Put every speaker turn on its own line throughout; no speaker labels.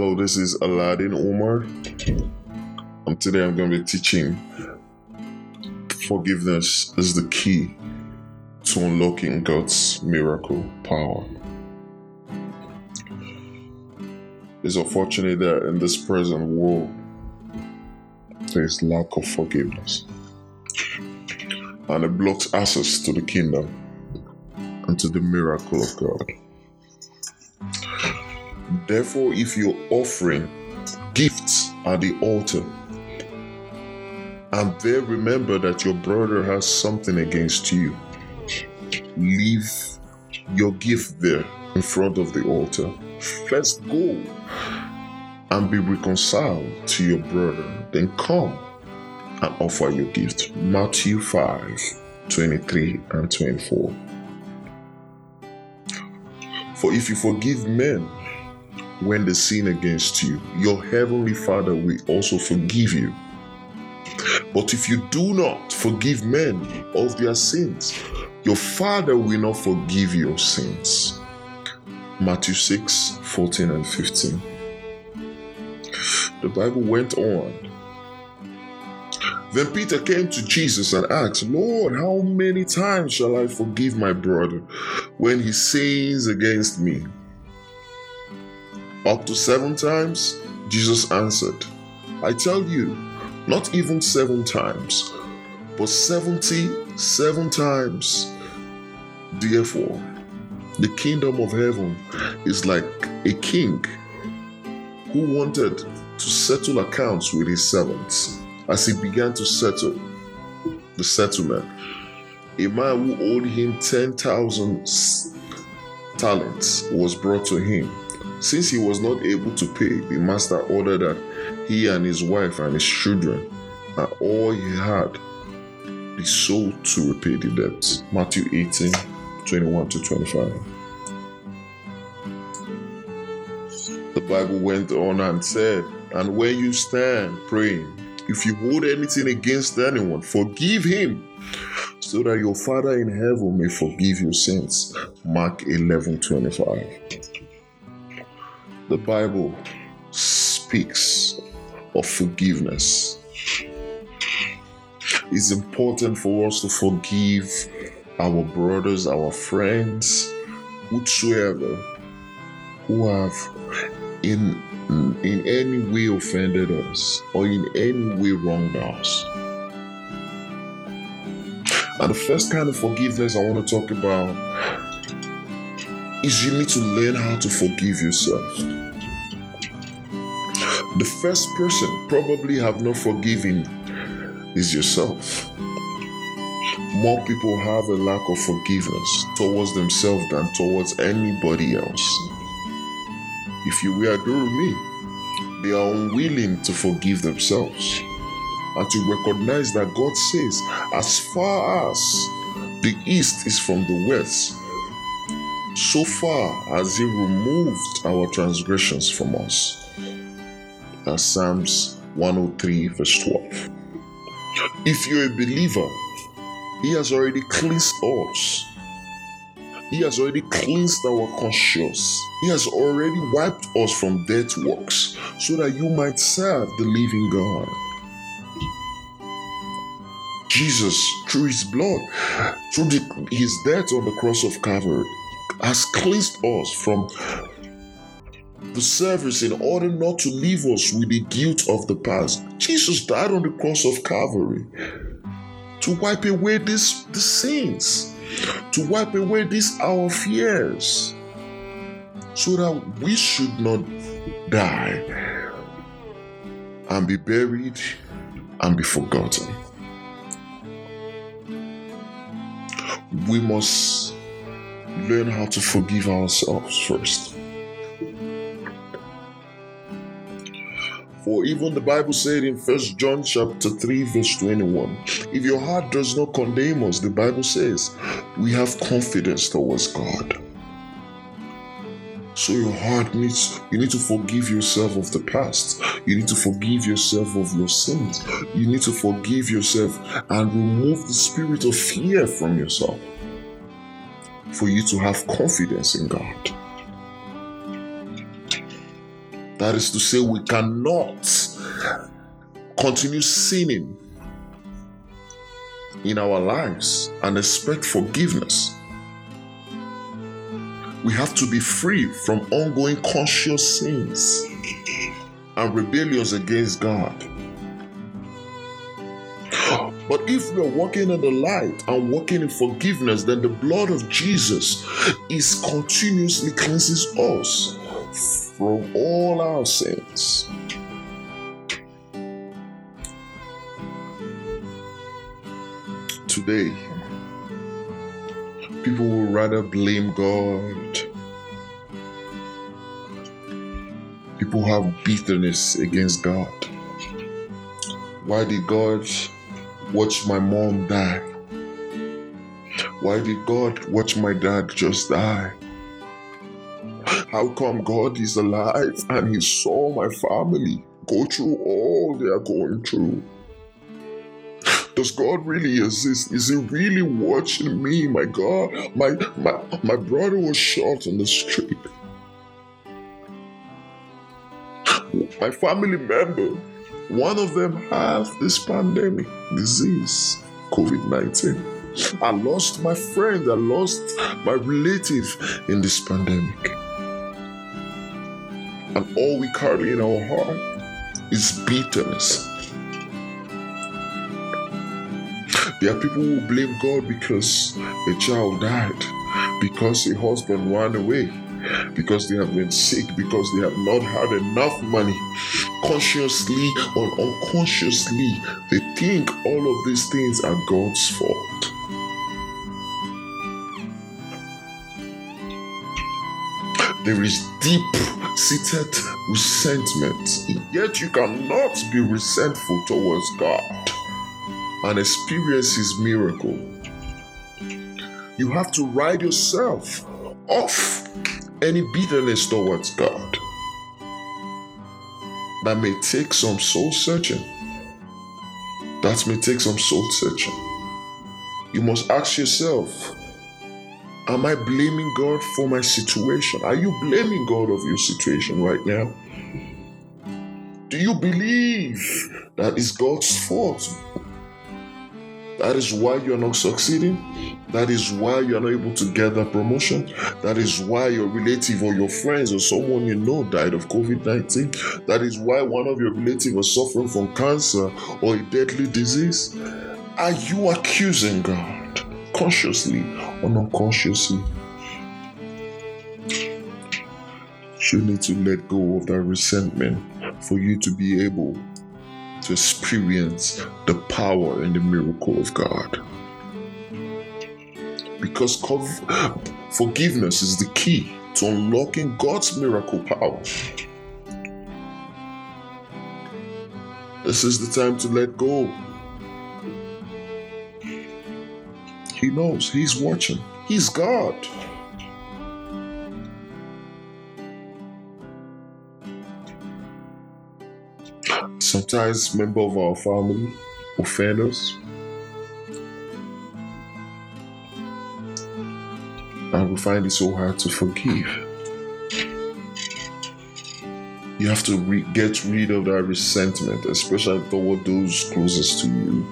Hello, this is Aladin Umar. And today I'm going to be teaching forgiveness is the key to unlocking God's miracle power. It's unfortunate that in this present world, there is lack of forgiveness. And it blocks access to the kingdom and to the miracle of God. Therefore, if you're offering gifts at the altar, and there remember that your brother has something against you, leave your gift there in front of the altar. First go and be reconciled to your brother. Then come and offer your gift. Matthew 5 23 and 24. For if you forgive men when they sin against you, your heavenly Father will also forgive you. But if you do not forgive men of their sins, your Father will not forgive your sins. Matthew 6 14 and 15. The Bible went on. Then Peter came to Jesus and asked, Lord, how many times shall I forgive my brother when he sins against me? Up to seven times? Jesus answered, I tell you, not even seven times, but seventy-seven times. Therefore, the kingdom of heaven is like a king who wanted to settle accounts with his servants. As he began to settle the settlement, a man who owed him 10,000 talents was brought to him. Since he was not able to pay, the master ordered that he and his wife and his children and all he had be sold to repay the debts. Matthew 18 21 to 25. The Bible went on and said, And when you stand praying, if you hold anything against anyone, forgive him, so that your Father in heaven may forgive your sins. Mark 11 25 the Bible speaks of forgiveness. It's important for us to forgive our brothers, our friends, whosoever who have in in any way offended us or in any way wronged us. And the first kind of forgiveness I want to talk about is you need to learn how to forgive yourself. The first person probably have not forgiven is yourself. More people have a lack of forgiveness towards themselves than towards anybody else. If you will agree with me, they are unwilling to forgive themselves and to recognize that God says, as far as the east is from the west, so far as He removed our transgressions from us. That's Psalms 103, verse 12. If you're a believer, He has already cleansed us. He has already cleansed our conscience. He has already wiped us from dead works so that you might serve the living God. Jesus, through his blood, through the, his death on the cross of Calvary, has cleansed us from the service in order not to leave us with the guilt of the past. Jesus died on the cross of Calvary to wipe away this the sins, to wipe away these our fears, so that we should not die and be buried and be forgotten. We must learn how to forgive ourselves first. For even the Bible said in First John chapter 3, verse 21, if your heart does not condemn us, the Bible says, we have confidence towards God. So your heart needs, you need to forgive yourself of the past. You need to forgive yourself of your sins. You need to forgive yourself and remove the spirit of fear from yourself for you to have confidence in God. That is to say, we cannot continue sinning in our lives and expect forgiveness. We have to be free from ongoing conscious sins and rebellions against God. But if we are walking in the light and walking in forgiveness, then the blood of Jesus is continuously cleanses us from all our sins. Today, people will rather blame God. People have bitterness against God. Why did God watch my mom die? Why did God watch my dad just die? How come God is alive and He saw my family go through all they are going through? Does God really exist? Is He really watching me? My God, my my my brother was shot in the street. My family member one of them has this pandemic disease, COVID 19. I lost my friend, I lost my relative in this pandemic. And all we carry in our heart is bitterness. There are people who blame God because a child died, because a husband ran away, because they have been sick, because they have not had enough money. Consciously or unconsciously, they think all of these things are God's fault. There is deep seated resentment, yet you cannot be resentful towards God and experience His miracle. You have to ride yourself off any bitterness towards God. That may take some soul searching. That may take some soul searching. You must ask yourself Am I blaming God for my situation? Are you blaming God of your situation right now? Do you believe that is God's fault that is why you're not succeeding. That is why you're not able to get that promotion. That is why your relative or your friends or someone you know died of COVID 19. That is why one of your relatives was suffering from cancer or a deadly disease. Are you accusing God consciously or unconsciously? You need to let go of that resentment for you to be able to experience the power and the miracle of God. Because forgiveness is the key to unlocking God's miracle power. This is the time to let go. He knows, He's watching, He's God. Sometimes member of our family offend us. And we find it so hard to forgive. You have to re- get rid of that resentment, especially toward those closest to you.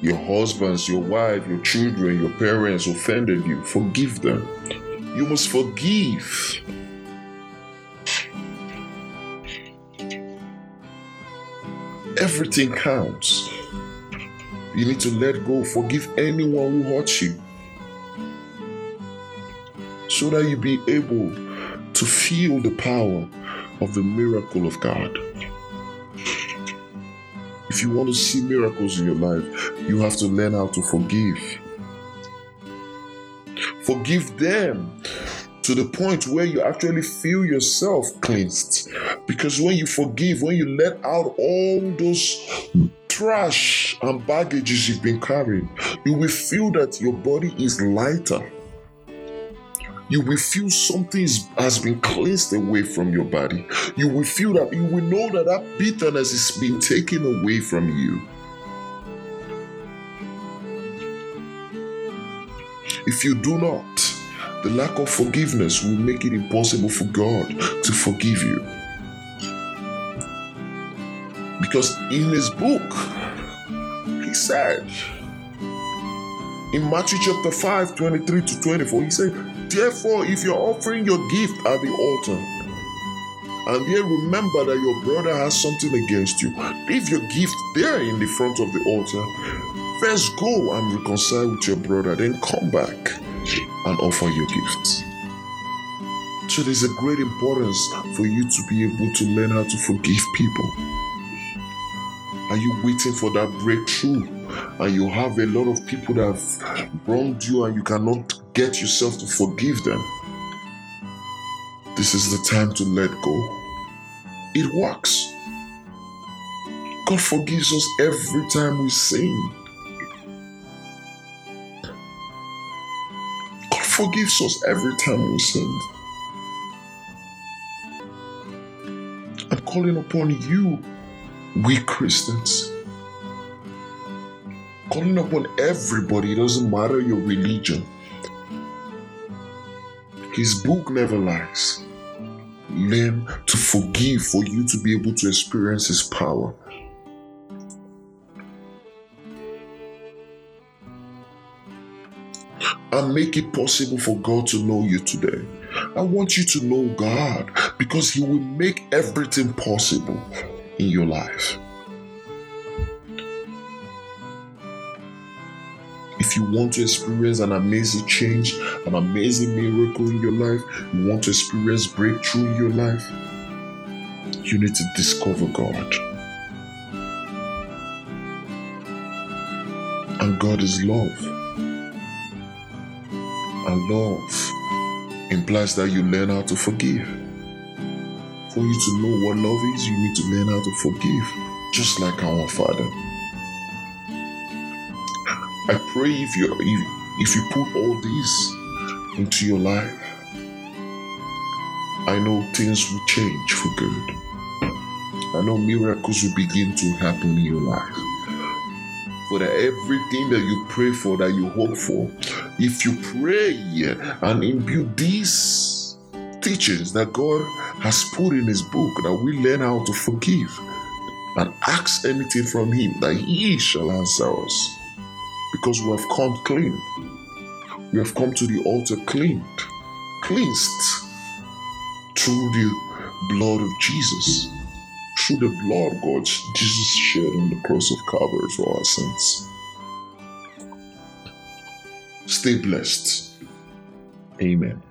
Your husbands, your wife, your children, your parents offended you. Forgive them. You must forgive. Everything counts. You need to let go, forgive anyone who hurts you. So that you be able to feel the power of the miracle of God. If you want to see miracles in your life, you have to learn how to forgive. Forgive them to the point where you actually feel yourself cleansed. Because when you forgive, when you let out all those trash and baggages you've been carrying, you will feel that your body is lighter. You will feel something has been cleansed away from your body. You will feel that you will know that that bitterness is being taken away from you. If you do not, the lack of forgiveness will make it impossible for God to forgive you. Because in his book, he said, in Matthew chapter 5, 23 to 24, he said, Therefore, if you're offering your gift at the altar, and then remember that your brother has something against you, leave your gift there in the front of the altar. First go and reconcile with your brother, then come back and offer your gifts. So there's a great importance for you to be able to learn how to forgive people. Are you waiting for that breakthrough? And you have a lot of people that have wronged you and you cannot get yourself to forgive them. This is the time to let go. It works. God forgives us every time we sin. Forgives us every time we sin. I'm calling upon you, we Christians. Calling upon everybody, it doesn't matter your religion. His book never lies. Learn to forgive for you to be able to experience His power. And make it possible for God to know you today. I want you to know God because He will make everything possible in your life. If you want to experience an amazing change, an amazing miracle in your life, you want to experience breakthrough in your life, you need to discover God. And God is love. And love implies that you learn how to forgive. For you to know what love is, you need to learn how to forgive, just like our Father. I pray if you if, if you put all this into your life, I know things will change for good. I know miracles will begin to happen in your life. For everything that you pray for, that you hope for, if you pray and imbue these teachings that God has put in His book, that we learn how to forgive and ask anything from Him, that He shall answer us because we have come clean. We have come to the altar cleaned, cleansed through the blood of Jesus. Through the blood of God Jesus shed on the cross of Calvary for our sins. Stay blessed. Amen.